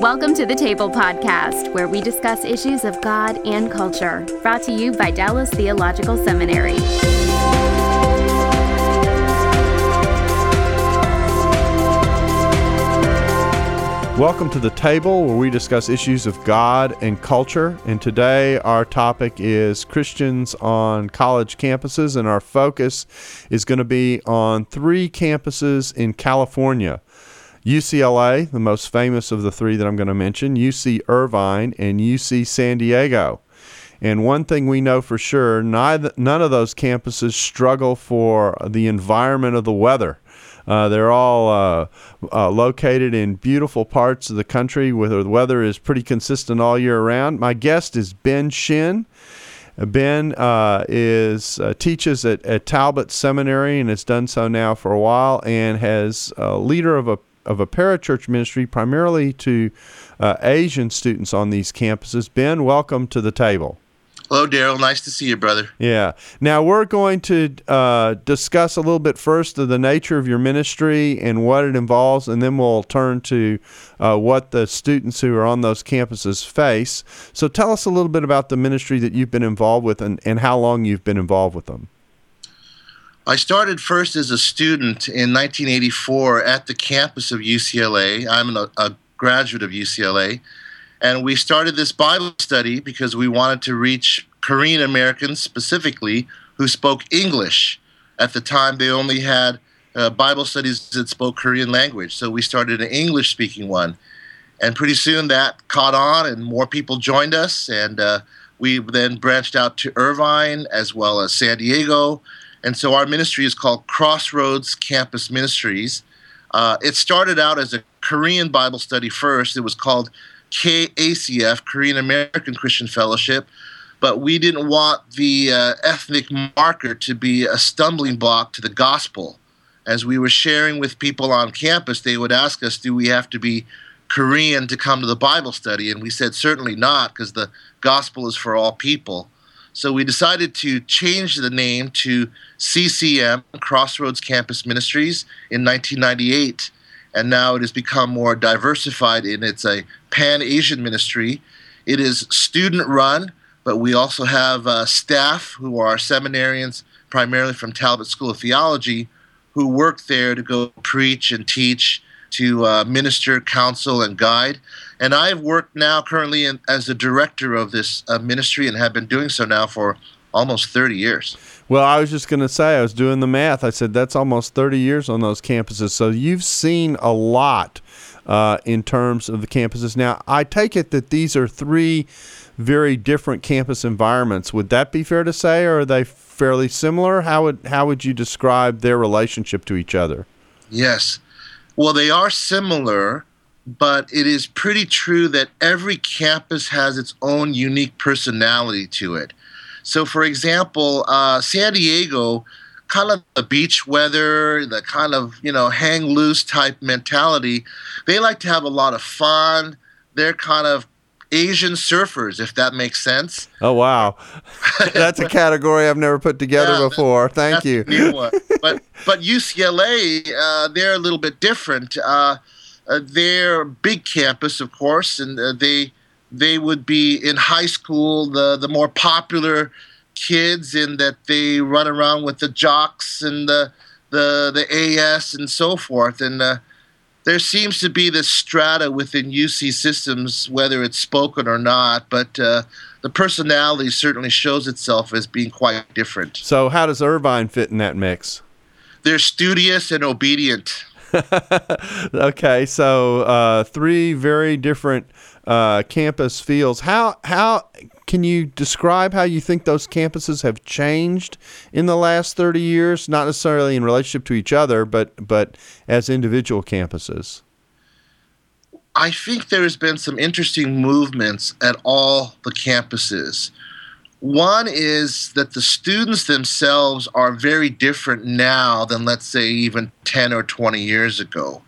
Welcome to the Table Podcast, where we discuss issues of God and culture. Brought to you by Dallas Theological Seminary. Welcome to the table where we discuss issues of God and culture. And today our topic is Christians on college campuses, and our focus is going to be on three campuses in California. UCLA, the most famous of the three that I'm going to mention, UC Irvine, and UC San Diego. And one thing we know for sure, neither, none of those campuses struggle for the environment of the weather. Uh, they're all uh, uh, located in beautiful parts of the country where the weather is pretty consistent all year round. My guest is Ben Shin. Ben uh, is uh, teaches at, at Talbot Seminary and has done so now for a while, and has a leader of a of a parachurch ministry primarily to uh, Asian students on these campuses. Ben, welcome to the table. Hello, Darrell. Nice to see you, brother. Yeah. Now we're going to uh, discuss a little bit first of the nature of your ministry and what it involves, and then we'll turn to uh, what the students who are on those campuses face. So tell us a little bit about the ministry that you've been involved with and, and how long you've been involved with them. I started first as a student in 1984 at the campus of UCLA. I'm a, a graduate of UCLA. And we started this Bible study because we wanted to reach Korean Americans specifically who spoke English. At the time, they only had uh, Bible studies that spoke Korean language. So we started an English speaking one. And pretty soon that caught on, and more people joined us. And uh, we then branched out to Irvine as well as San Diego and so our ministry is called Crossroads Campus Ministries. Uh, it started out as a Korean Bible study first. It was called KACF, Korean American Christian Fellowship. But we didn't want the uh, ethnic marker to be a stumbling block to the gospel. As we were sharing with people on campus, they would ask us, Do we have to be Korean to come to the Bible study? And we said, Certainly not, because the gospel is for all people. So we decided to change the name to CCM, Crossroads Campus Ministries, in 1998. And now it has become more diversified in it's a pan Asian ministry. It is student run, but we also have uh, staff who are seminarians, primarily from Talbot School of Theology, who work there to go preach and teach, to uh, minister, counsel, and guide. And I've worked now currently in, as the director of this uh, ministry and have been doing so now for almost 30 years. Well, I was just going to say, I was doing the math. I said that's almost 30 years on those campuses. So you've seen a lot uh, in terms of the campuses. Now, I take it that these are three very different campus environments. Would that be fair to say, or are they fairly similar? How would how would you describe their relationship to each other? Yes, well, they are similar but it is pretty true that every campus has its own unique personality to it. So, for example, uh, San Diego, kind of the beach weather, the kind of, you know, hang loose type mentality, they like to have a lot of fun. They're kind of Asian surfers, if that makes sense. Oh wow, that's a category I've never put together yeah, before. Thank you. But but UCLA, uh, they're a little bit different. Uh, uh, their big campus, of course, and uh, they they would be in high school the the more popular kids in that they run around with the jocks and the the the AS and so forth and uh, there seems to be this strata within UC systems whether it's spoken or not but uh, the personality certainly shows itself as being quite different. So how does Irvine fit in that mix? They're studious and obedient. okay, so uh, three very different uh, campus feels. How how can you describe how you think those campuses have changed in the last thirty years? Not necessarily in relationship to each other, but but as individual campuses. I think there has been some interesting movements at all the campuses. One is that the students themselves are very different now than, let's say, even 10 or 20 years ago.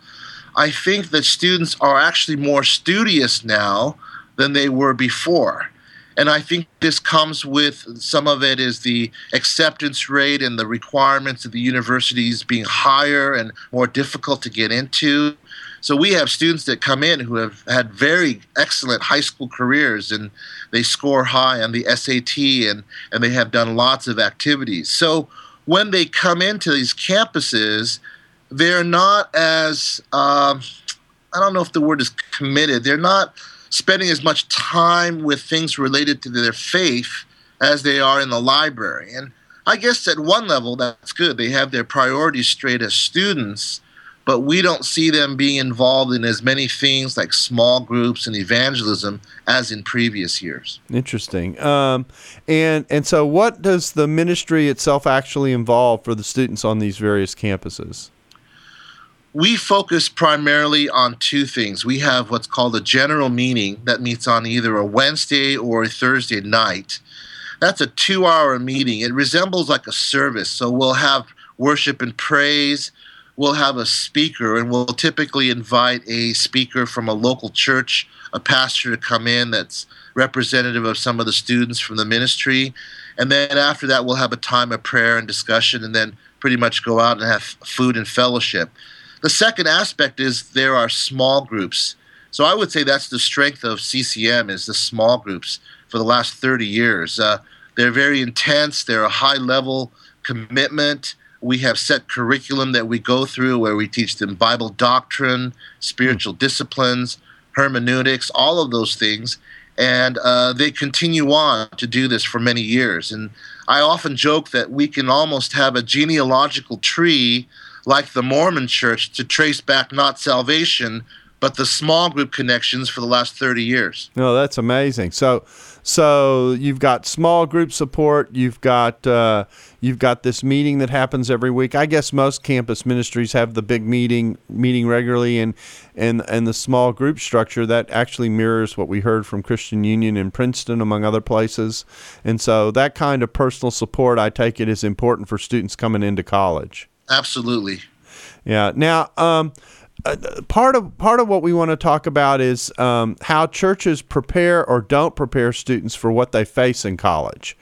I think that students are actually more studious now than they were before. And I think this comes with some of it is the acceptance rate and the requirements of the universities being higher and more difficult to get into. So we have students that come in who have had very excellent high school careers and they score high on the SAT and, and they have done lots of activities. So when they come into these campuses, they're not as, um, I don't know if the word is committed, they're not spending as much time with things related to their faith as they are in the library. And I guess at one level, that's good. They have their priorities straight as students, but we don't see them being involved in as many things like small groups and evangelism as in previous years. Interesting. Um, and and so, what does the ministry itself actually involve for the students on these various campuses? We focus primarily on two things. We have what's called a general meeting that meets on either a Wednesday or a Thursday night. That's a two hour meeting. It resembles like a service. So we'll have worship and praise. We'll have a speaker, and we'll typically invite a speaker from a local church, a pastor to come in that's representative of some of the students from the ministry. And then after that, we'll have a time of prayer and discussion, and then pretty much go out and have food and fellowship. The second aspect is there are small groups. So I would say that's the strength of CCM is the small groups for the last 30 years. Uh, they're very intense. They're a high level commitment. We have set curriculum that we go through where we teach them Bible doctrine, spiritual disciplines, hermeneutics, all of those things. And uh, they continue on to do this for many years. And I often joke that we can almost have a genealogical tree like the Mormon church, to trace back not salvation, but the small group connections for the last 30 years. No, that's amazing. So, so you've got small group support. You've got uh, you've got this meeting that happens every week. I guess most campus ministries have the big meeting meeting regularly, and and and the small group structure that actually mirrors what we heard from Christian Union in Princeton, among other places. And so that kind of personal support, I take it, is important for students coming into college. Absolutely. Yeah. Now, um, uh, part of part of what we want to talk about is um, how churches prepare or don't prepare students for what they face in college,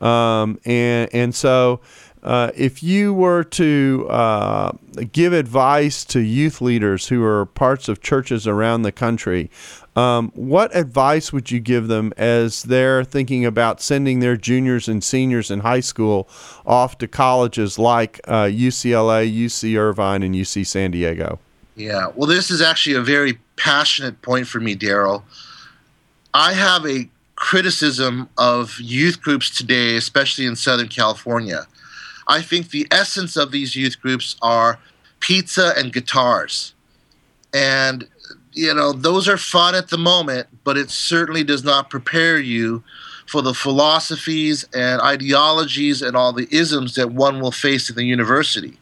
um, and and so. Uh, if you were to uh, give advice to youth leaders who are parts of churches around the country um, what advice would you give them as they're thinking about sending their juniors and seniors in high school off to colleges like uh, UCLA, UC Irvine, and UC San Diego? Yeah, well, this is actually a very passionate point for me, Darrell. I have a criticism of youth groups today, especially in Southern California. I think the essence of these youth groups are pizza and guitars. And you know, those are fun at the moment, but it certainly does not prepare you for the philosophies and ideologies and all the isms that one will face in the university.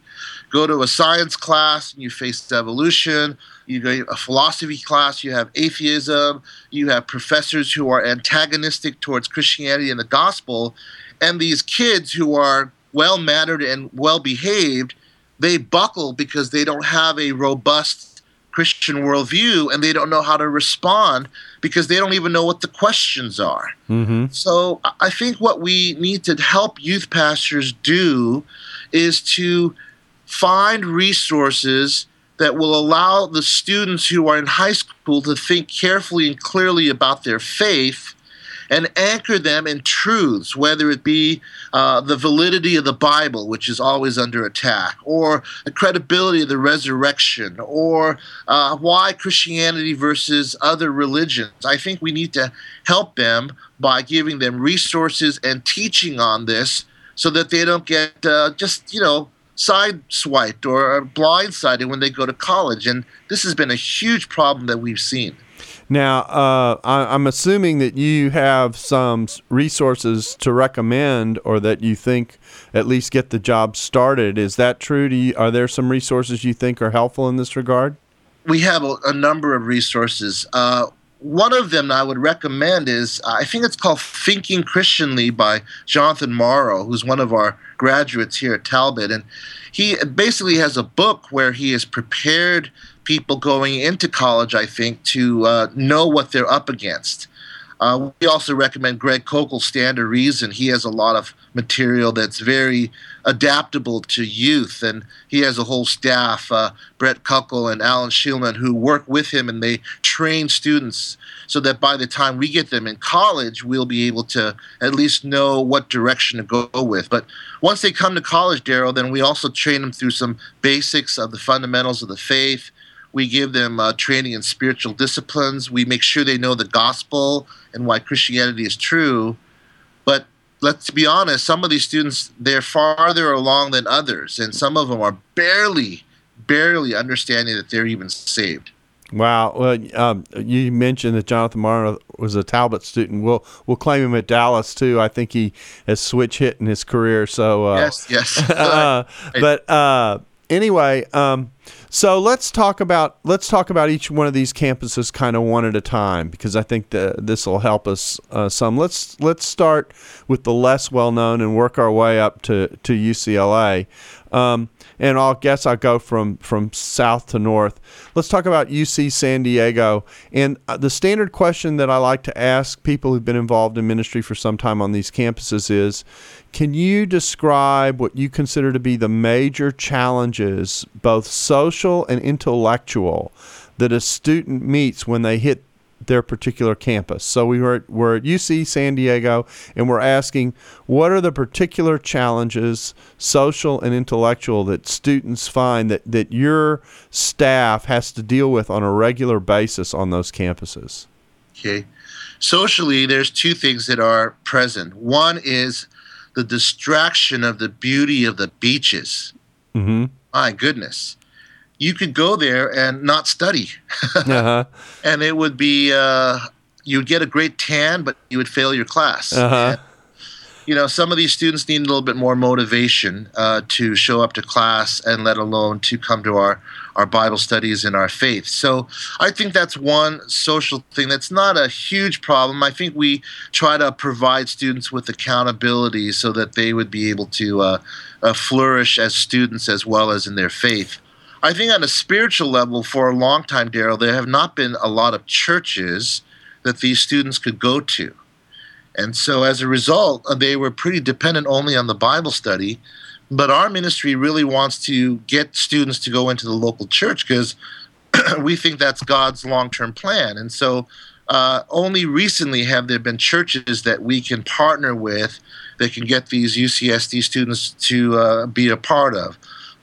Go to a science class and you face evolution. You go a philosophy class, you have atheism. You have professors who are antagonistic towards Christianity and the gospel. And these kids who are well mannered and well behaved, they buckle because they don't have a robust Christian worldview and they don't know how to respond because they don't even know what the questions are. Mm-hmm. So I think what we need to help youth pastors do is to find resources that will allow the students who are in high school to think carefully and clearly about their faith and anchor them in truths, whether it be uh, the validity of the Bible, which is always under attack, or the credibility of the resurrection, or uh, why Christianity versus other religions. I think we need to help them by giving them resources and teaching on this so that they don't get uh, just, you know, sideswiped or blindsided when they go to college. And this has been a huge problem that we've seen. Now, uh, I, am assuming that you have some resources to recommend, or that you think at least get the job started. Is that true? You, are there some resources you think are helpful in this regard? We have a, a number of resources. Uh, one of them I would recommend is I think it's called Thinking Christianly by Jonathan Morrow, who's one of our graduates here at Talbot. And he basically has a book where he has prepared people going into college, I think, to uh, know what they're up against. Uh, we also recommend Greg Koukl's Stand to Reason. He has a lot of material that's very adaptable to youth, and he has a whole staff, uh, Brett Kunkle and Alan Shlemon, who work with him and they train students so that by the time we get them in college, we'll be able to at least know what direction to go with. But once they come to college, Darrell, then we also train them through some basics of the fundamentals of the faith. We give them uh, training in spiritual disciplines. We make sure they know the gospel and why Christianity is true. But let's be honest, some of these students, they're farther along than others, and some of them are barely, barely understanding that they're even saved. Wow. Well, um, you mentioned that Jonathan Morrow was a Talbot student. We'll we'll claim him at Dallas too. I think he has switch hit in his career. So uh, yes, yes. uh, but uh, anyway, um, so let's talk about let's talk about each one of these campuses kind of one at a time because I think that this will help us uh, some. Let's let's start with the less well known and work our way up to to UCLA. Um, and I'll guess I'll go from from south to north. Let's talk about UC San Diego. And uh, the standard question that I like to ask people who've been involved in ministry for some time on these campuses is can you describe what you consider to be the major challenges, both social and intellectual, that a student meets when they hit their particular campus. So we were at, we're at UC San Diego, and we're asking what are the particular challenges, social and intellectual, that students find that that your staff has to deal with on a regular basis on those campuses. Okay, socially, there's two things that are present. One is the distraction of the beauty of the beaches. Mm-hmm. My goodness you could go there and not study, uh-huh. and it would be uh, you'd get a great tan, but you would fail your class. Uh-huh. And, you know, some of these students need a little bit more motivation uh, to show up to class, and let alone to come to our our Bible studies and our faith. So I think that's one social thing that's not a huge problem. I think we try to provide students with accountability so that they would be able to uh, uh, flourish as students as well as in their faith. I think on a spiritual level, for a long time, Darrell, there have not been a lot of churches that these students could go to. And so as a result, uh, they were pretty dependent only on the Bible study. But our ministry really wants to get students to go into the local church because we think that's God's long term plan. And so uh, only recently have there been churches that we can partner with that can get these UCSD students to uh, be a part of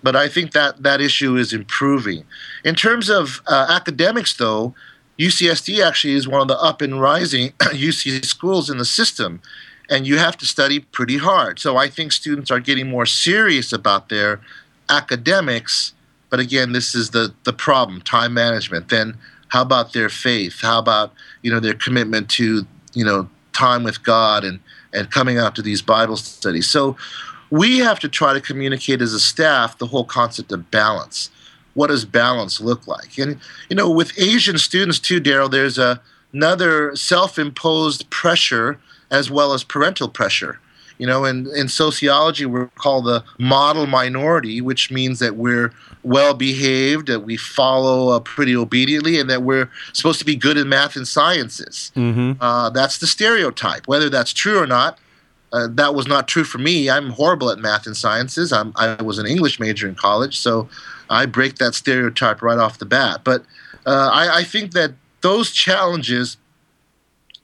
but I think that that issue is improving. In terms of uh, academics, though, UCSD actually is one of the up and rising UC schools in the system, and you have to study pretty hard. So I think students are getting more serious about their academics. But again, this is the the problem: time management. Then how about their faith? How about you know their commitment to you know time with God and and coming out to these Bible studies? So we have to try to communicate as a staff the whole concept of balance. What does balance look like? And you know, with Asian students too, Darrell, there's a, another self-imposed pressure as well as parental pressure. You know, in, in sociology, we're called the model minority, which means that we're well behaved, that we follow uh, pretty obediently, and that we're supposed to be good in math and sciences. Mm-hmm. Uh, that's the stereotype. Whether that's true or not, uh, that was not true for me. I'm horrible at math and sciences. I'm, I was an English major in college, so I break that stereotype right off the bat. But uh, I, I, think that those challenges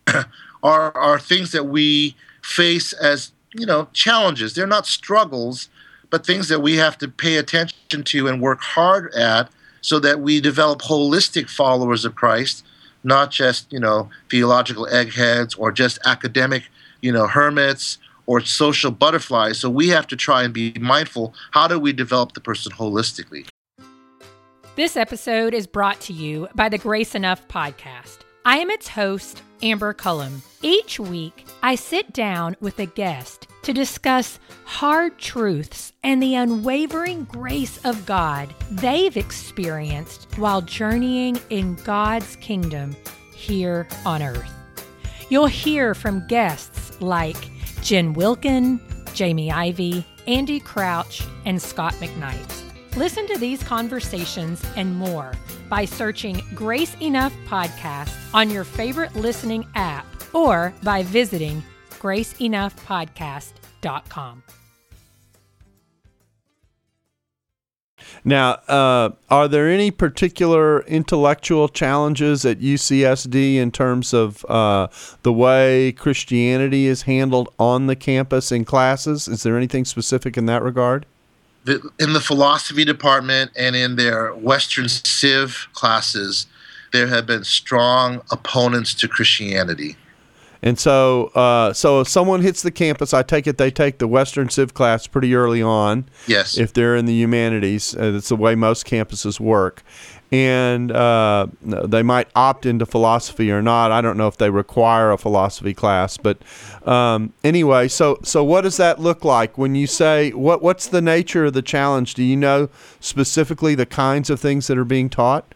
are are things that we face as you know challenges. They're not struggles, but things that we have to pay attention to and work hard at, so that we develop holistic followers of Christ, not just you know theological eggheads or just academic you know, hermits or social butterflies. So we have to try and be mindful how do we develop the person holistically? This episode is brought to you by the Grace Enough podcast. I am its host, Amber Cullum. Each week, I sit down with a guest to discuss hard truths and the unwavering grace of God they've experienced while journeying in God's kingdom here on Earth. You'll hear from guests like Jen Wilkin, Jamie Ivey, Andy Crouch, and Scot McKnight. Listen to these conversations and more by searching Grace Enough Podcast on your favorite listening app or by visiting graceenoughpodcast.com. Now, uh, are there any particular intellectual challenges at UCSD in terms of uh, the way Christianity is handled on the campus in classes? Is there anything specific in that regard? The, in the philosophy department and in their Western Civ classes, there have been strong opponents to Christianity. And so, uh, so if someone hits the campus, I take it they take the Western Civ class pretty early on. Yes. If they're in the humanities, uh, that's the way most campuses work. And uh, they might opt into philosophy or not. I don't know if they require a philosophy class, but um, anyway. So, so what does that look like when you say what? What's the nature of the challenge? Do you know specifically the kinds of things that are being taught?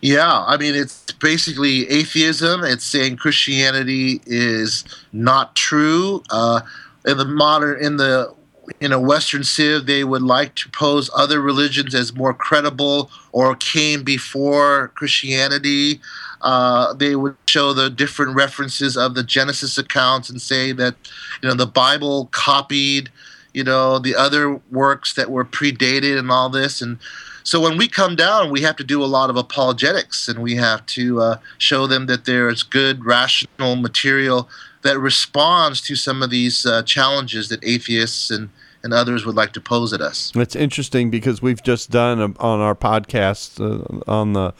Yeah, I mean, it's basically atheism. It's saying Christianity is not true. Uh, in the modern, in the you know Western Civ, they would like to pose other religions as more credible or came before Christianity. Uh, they would show the different references of the Genesis accounts and say that you know the Bible copied you know the other works that were predated and all this and so when we come down, we have to do a lot of apologetics, and we have to uh, show them that there is good, rational material that responds to some of these uh, challenges that atheists and and others would like to pose at us. It's interesting because we've just done a, on our podcast uh, on the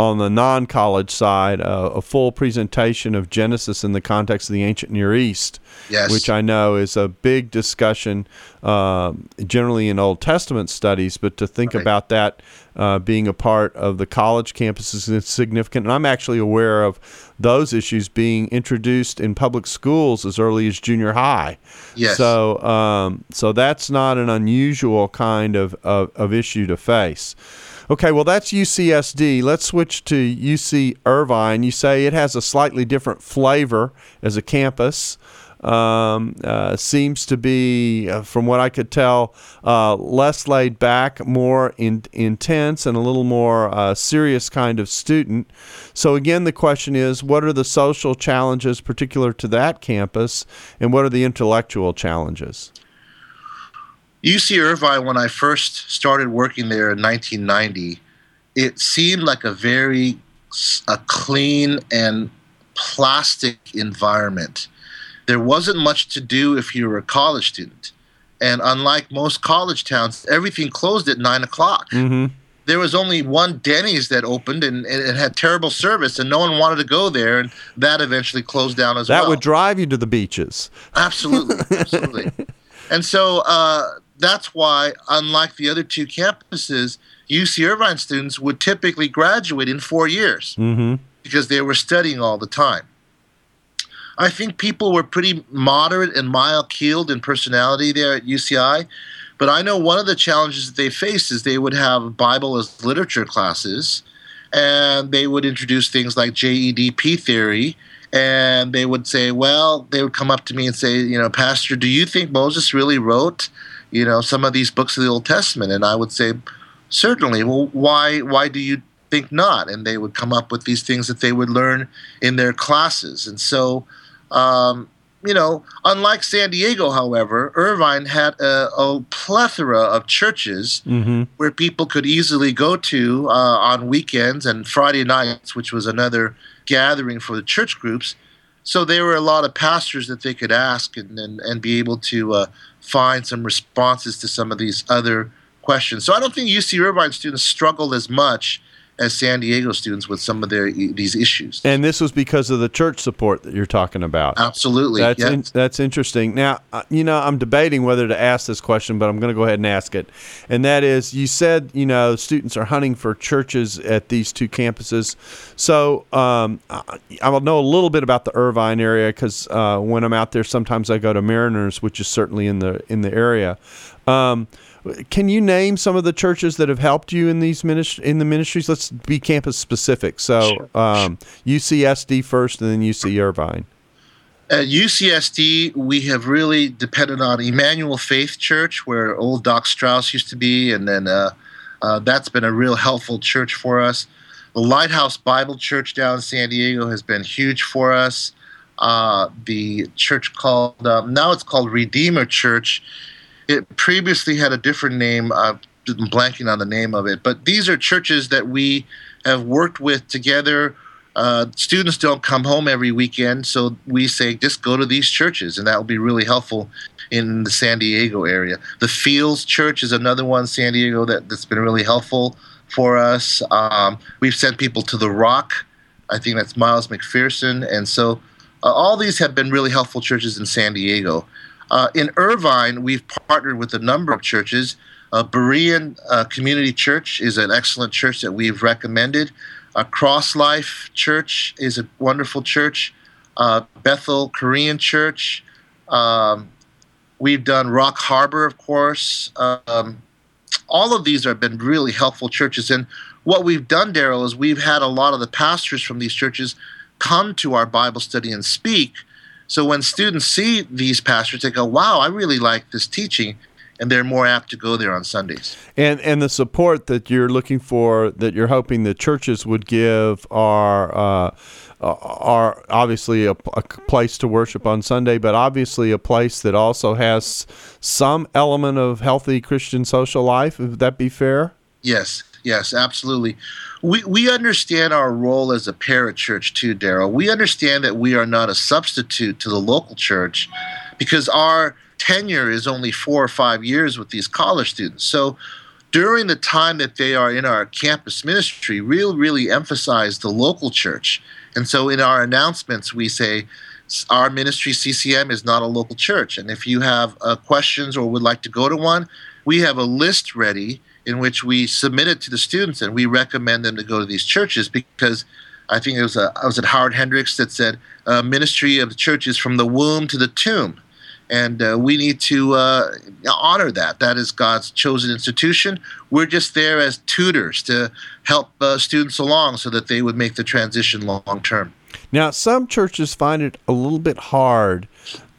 on the non-college side uh, a full presentation of Genesis in the context of the ancient Near East, yes. which I know is a big discussion uh, generally in Old Testament studies, but to think right. about that uh, being a part of the college campuses is significant. And I'm actually aware of those issues being introduced in public schools as early as junior high. Yes. So, um, so that's not an unusual kind of, of, of issue to face. Okay, well, that's UCSD. Let's switch to UC Irvine. You say it has a slightly different flavor as a campus. Um, uh, seems to be, uh, from what I could tell, uh, less laid back, more in, intense, and a little more uh, serious kind of student. So, again, the question is what are the social challenges particular to that campus, and what are the intellectual challenges? UC Irvine, when I first started working there in 1990, it seemed like a very a clean and plastic environment. There wasn't much to do if you were a college student. And unlike most college towns, everything closed at nine o'clock. Mm-hmm. There was only one Denny's that opened, and, and, it had terrible service, and no one wanted to go there, and that eventually closed down as that well. That would drive you to the beaches. Absolutely, absolutely. and so uh, that's why, unlike the other two campuses, UC Irvine students would typically graduate in four years mm-hmm. because they were studying all the time. I think people were pretty moderate and mild keeled in personality there at UCI. But I know one of the challenges that they faced is they would have Bible as literature classes, and they would introduce things like JEDP theory. And they would say, well, they would come up to me and say, you know, Pastor, do you think Moses really wrote, you know, some of these books of the Old Testament? And I would say, certainly. Well, why, why do you think not? And they would come up with these things that they would learn in their classes. And so, um, you know, unlike San Diego, however, Irvine had a, a plethora of churches mm-hmm. where people could easily go to uh, on weekends and Friday nights, which was another gathering for the church groups. So there were a lot of pastors that they could ask and, and, and be able to uh, find some responses to some of these other questions. So I don't think UC Irvine students struggle as much as San Diego students with some of their these issues. And this was because of the church support that you're talking about. Absolutely, that's yes. in, that's interesting. Now, uh, you know, I'm debating whether to ask this question, but I'm going to go ahead and ask it. And that is, you said you know students are hunting for churches at these two campuses. So um, I will know a little bit about the Irvine area because uh, when I'm out there, sometimes I go to Mariners, which is certainly in the in the area. Um, can you name some of the churches that have helped you in these minist- in the ministries? Let's be campus specific. So um, UCSD first, and then UC Irvine. At UCSD, we have really depended on Emmanuel Faith Church, where old Doc Strauss used to be, and then uh, uh, that's been a real helpful church for us. The Lighthouse Bible Church down in San Diego has been huge for us. Uh, the church called um, now it's called Redeemer Church. It previously had a different name. I'm blanking on the name of it, but these are churches that we have worked with together uh, students don't come home every weekend, so we say just go to these churches, and that will be really helpful in the San Diego area. The Fields Church is another one, San Diego, that, that's been really helpful for us. Um, we've sent people to The Rock. I think that's Miles McPherson. And so uh, all these have been really helpful churches in San Diego. Uh, in Irvine, we've partnered with a number of churches. Uh, Berean uh, Community Church is an excellent church that we've recommended. Uh, Cross Life Church is a wonderful church. Uh, Bethel Korean Church. Um, we've done Rock Harbor, of course. Um, all of these have been really helpful churches. And what we've done, Darrell, is we've had a lot of the pastors from these churches come to our Bible study and speak. So when students see these pastors, they go, wow, I really like this teaching and they're more apt to go there on Sundays. And and the support that you're looking for, that you're hoping the churches would give, are uh, are obviously a, a, place to worship on Sunday, but obviously a place that also has some element of healthy Christian social life. Would that be fair? Yes, yes, absolutely. We, we understand our role as a parachurch too, Darrell. We understand that we are not a substitute to the local church because our tenure is only four or five years with these college students. So during the time that they are in our campus ministry, we'll really emphasize the local church. And so in our announcements, we say, our ministry CCM is not a local church. And if you have uh, questions or would like to go to one, we have a list ready in which we submit it to the students and we recommend them to go to these churches because I think it was, a, I was at Howard Hendricks that said, uh, ministry of the church is from the womb to the tomb and uh, we need to uh, honor that. That is God's chosen institution. We're just there as tutors to help uh, students along so that they would make the transition long term. Now, some churches find it a little bit hard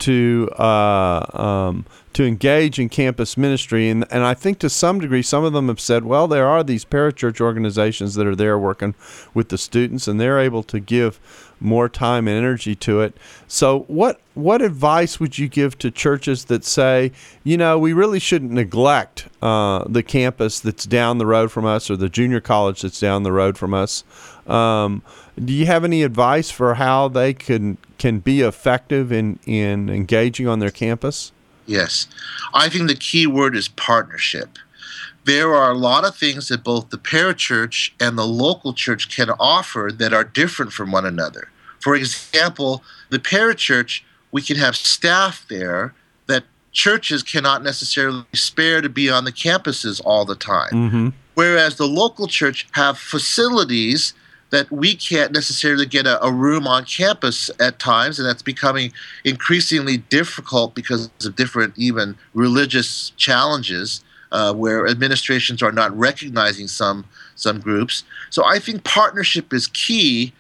to uh, um, to engage in campus ministry, and and I think to some degree, some of them have said, well, there are these parachurch organizations that are there working with the students, and they're able to give more time and energy to it. So, what what advice would you give to churches that say, you know, we really shouldn't neglect uh, the campus that's down the road from us or the junior college that's down the road from us? Um, do you have any advice for how they can can be effective in in engaging on their campus? Yes, I think the key word is partnership there are a lot of things that both the parachurch and the local church can offer that are different from one another. For example, the parachurch, we can have staff there that churches cannot necessarily spare to be on the campuses all the time. Mm-hmm. Whereas the local church have facilities that we can't necessarily get a, a, room on campus at times, and that's becoming increasingly difficult because of different, even religious challenges uh, where administrations are not recognizing some some groups. So I think partnership is key,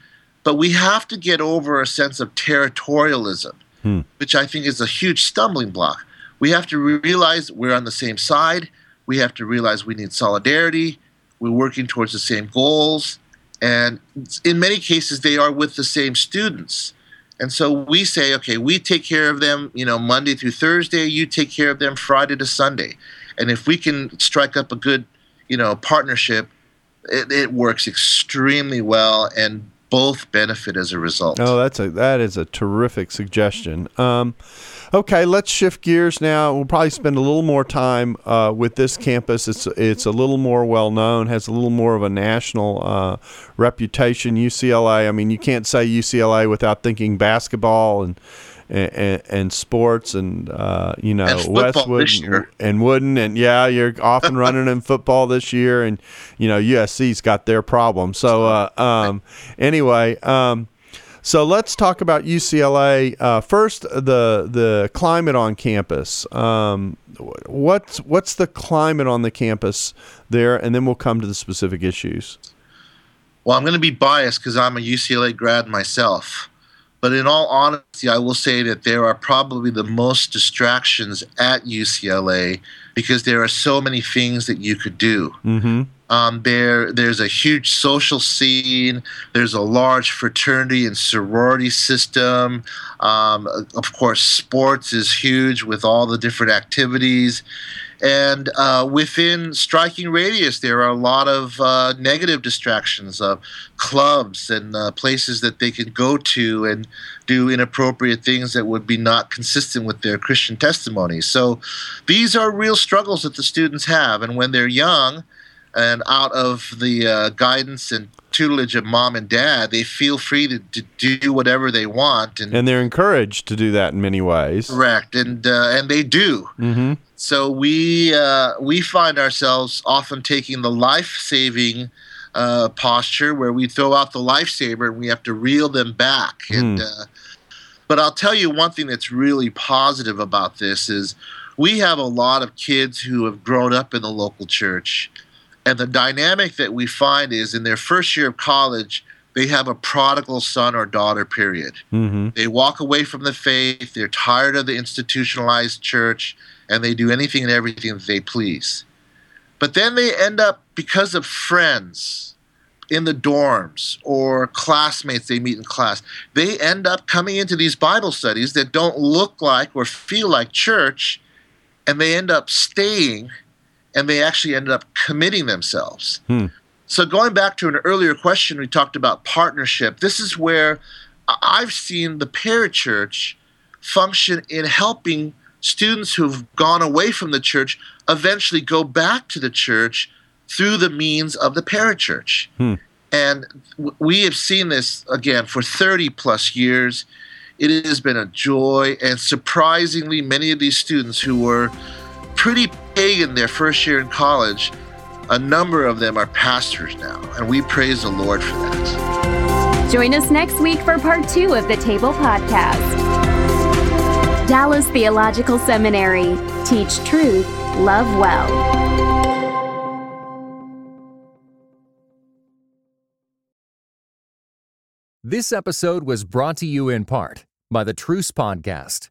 but we have to get over a sense of territorialism, hmm. which I think is a huge stumbling block. We have to realize we're on the same side. We have to realize we need solidarity. We're working towards the same goals. And in many cases, they are with the same students. And so we say, okay, we take care of them, you know, Monday through Thursday. You take care of them Friday to Sunday. And if we can strike up a good, you know, partnership, it, it works extremely well, and both benefit as a result. Oh, that's a that is a terrific suggestion. Um, okay, let's shift gears now. We'll probably spend a little more time uh, with this campus. It's it's a little more well known, has a little more of a national uh, reputation. UCLA. I mean, you can't say UCLA without thinking basketball and and, and sports and uh, you know and Westwood and, and Wooden and yeah you're off and running in football this year and you know USC's got their problem so uh, um, anyway um, so let's talk about UCLA uh, first the the climate on campus um, what's what's the climate on the campus there and then we'll come to the specific issues Well, I'm going to be biased because I'm a UCLA grad myself. But in all honesty, I will say that there are probably the most distractions at UCLA because there are so many things that you could do. Mm-hmm. Um, there, there's a huge social scene. There's a large fraternity and sorority system. Um, of course, sports is huge with all the different activities. And uh, within striking radius, there are a lot of uh, negative distractions of clubs and uh, places that they can go to and do inappropriate things that would be not consistent with their Christian testimony. So these are real struggles that the students have. And when they're young and out of the uh, guidance and tutelage of mom and dad, they feel free to, to do whatever they want. And, And they're encouraged to do that in many ways. correct. And, uh, and they do. Mm-hmm. So we uh, we find ourselves often taking the life saving uh, posture where we throw out the lifesaver and we have to reel them back. And uh, but I'll tell you one thing that's really positive about this is we have a lot of kids who have grown up in the local church, and the dynamic that we find is in their first year of college. They have a prodigal son or daughter, period. Mm-hmm. They walk away from the faith. They're tired of the institutionalized church, and they do anything and everything that they please. But then they end up, because of friends in the dorms or classmates they meet in class, they end up coming into these Bible studies that don't look like or feel like church, and they end up staying, and they actually ended up committing themselves. Hmm. So going back to an earlier question, we talked about partnership. This is where I've seen the parachurch function in helping students who've gone away from the church eventually go back to the church through the means of the parachurch. Hmm. And we have seen this again for 30 plus years. It has been a joy, and surprisingly, many of these students who were pretty pagan their first year in college, a number of them are pastors now, and we praise the Lord for that. Join us next week for part two of the Table Podcast. Dallas Theological Seminary. Teach truth, love well. This episode was brought to you in part by the Truce Podcast.